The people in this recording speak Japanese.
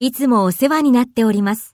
いつもお世話になっております。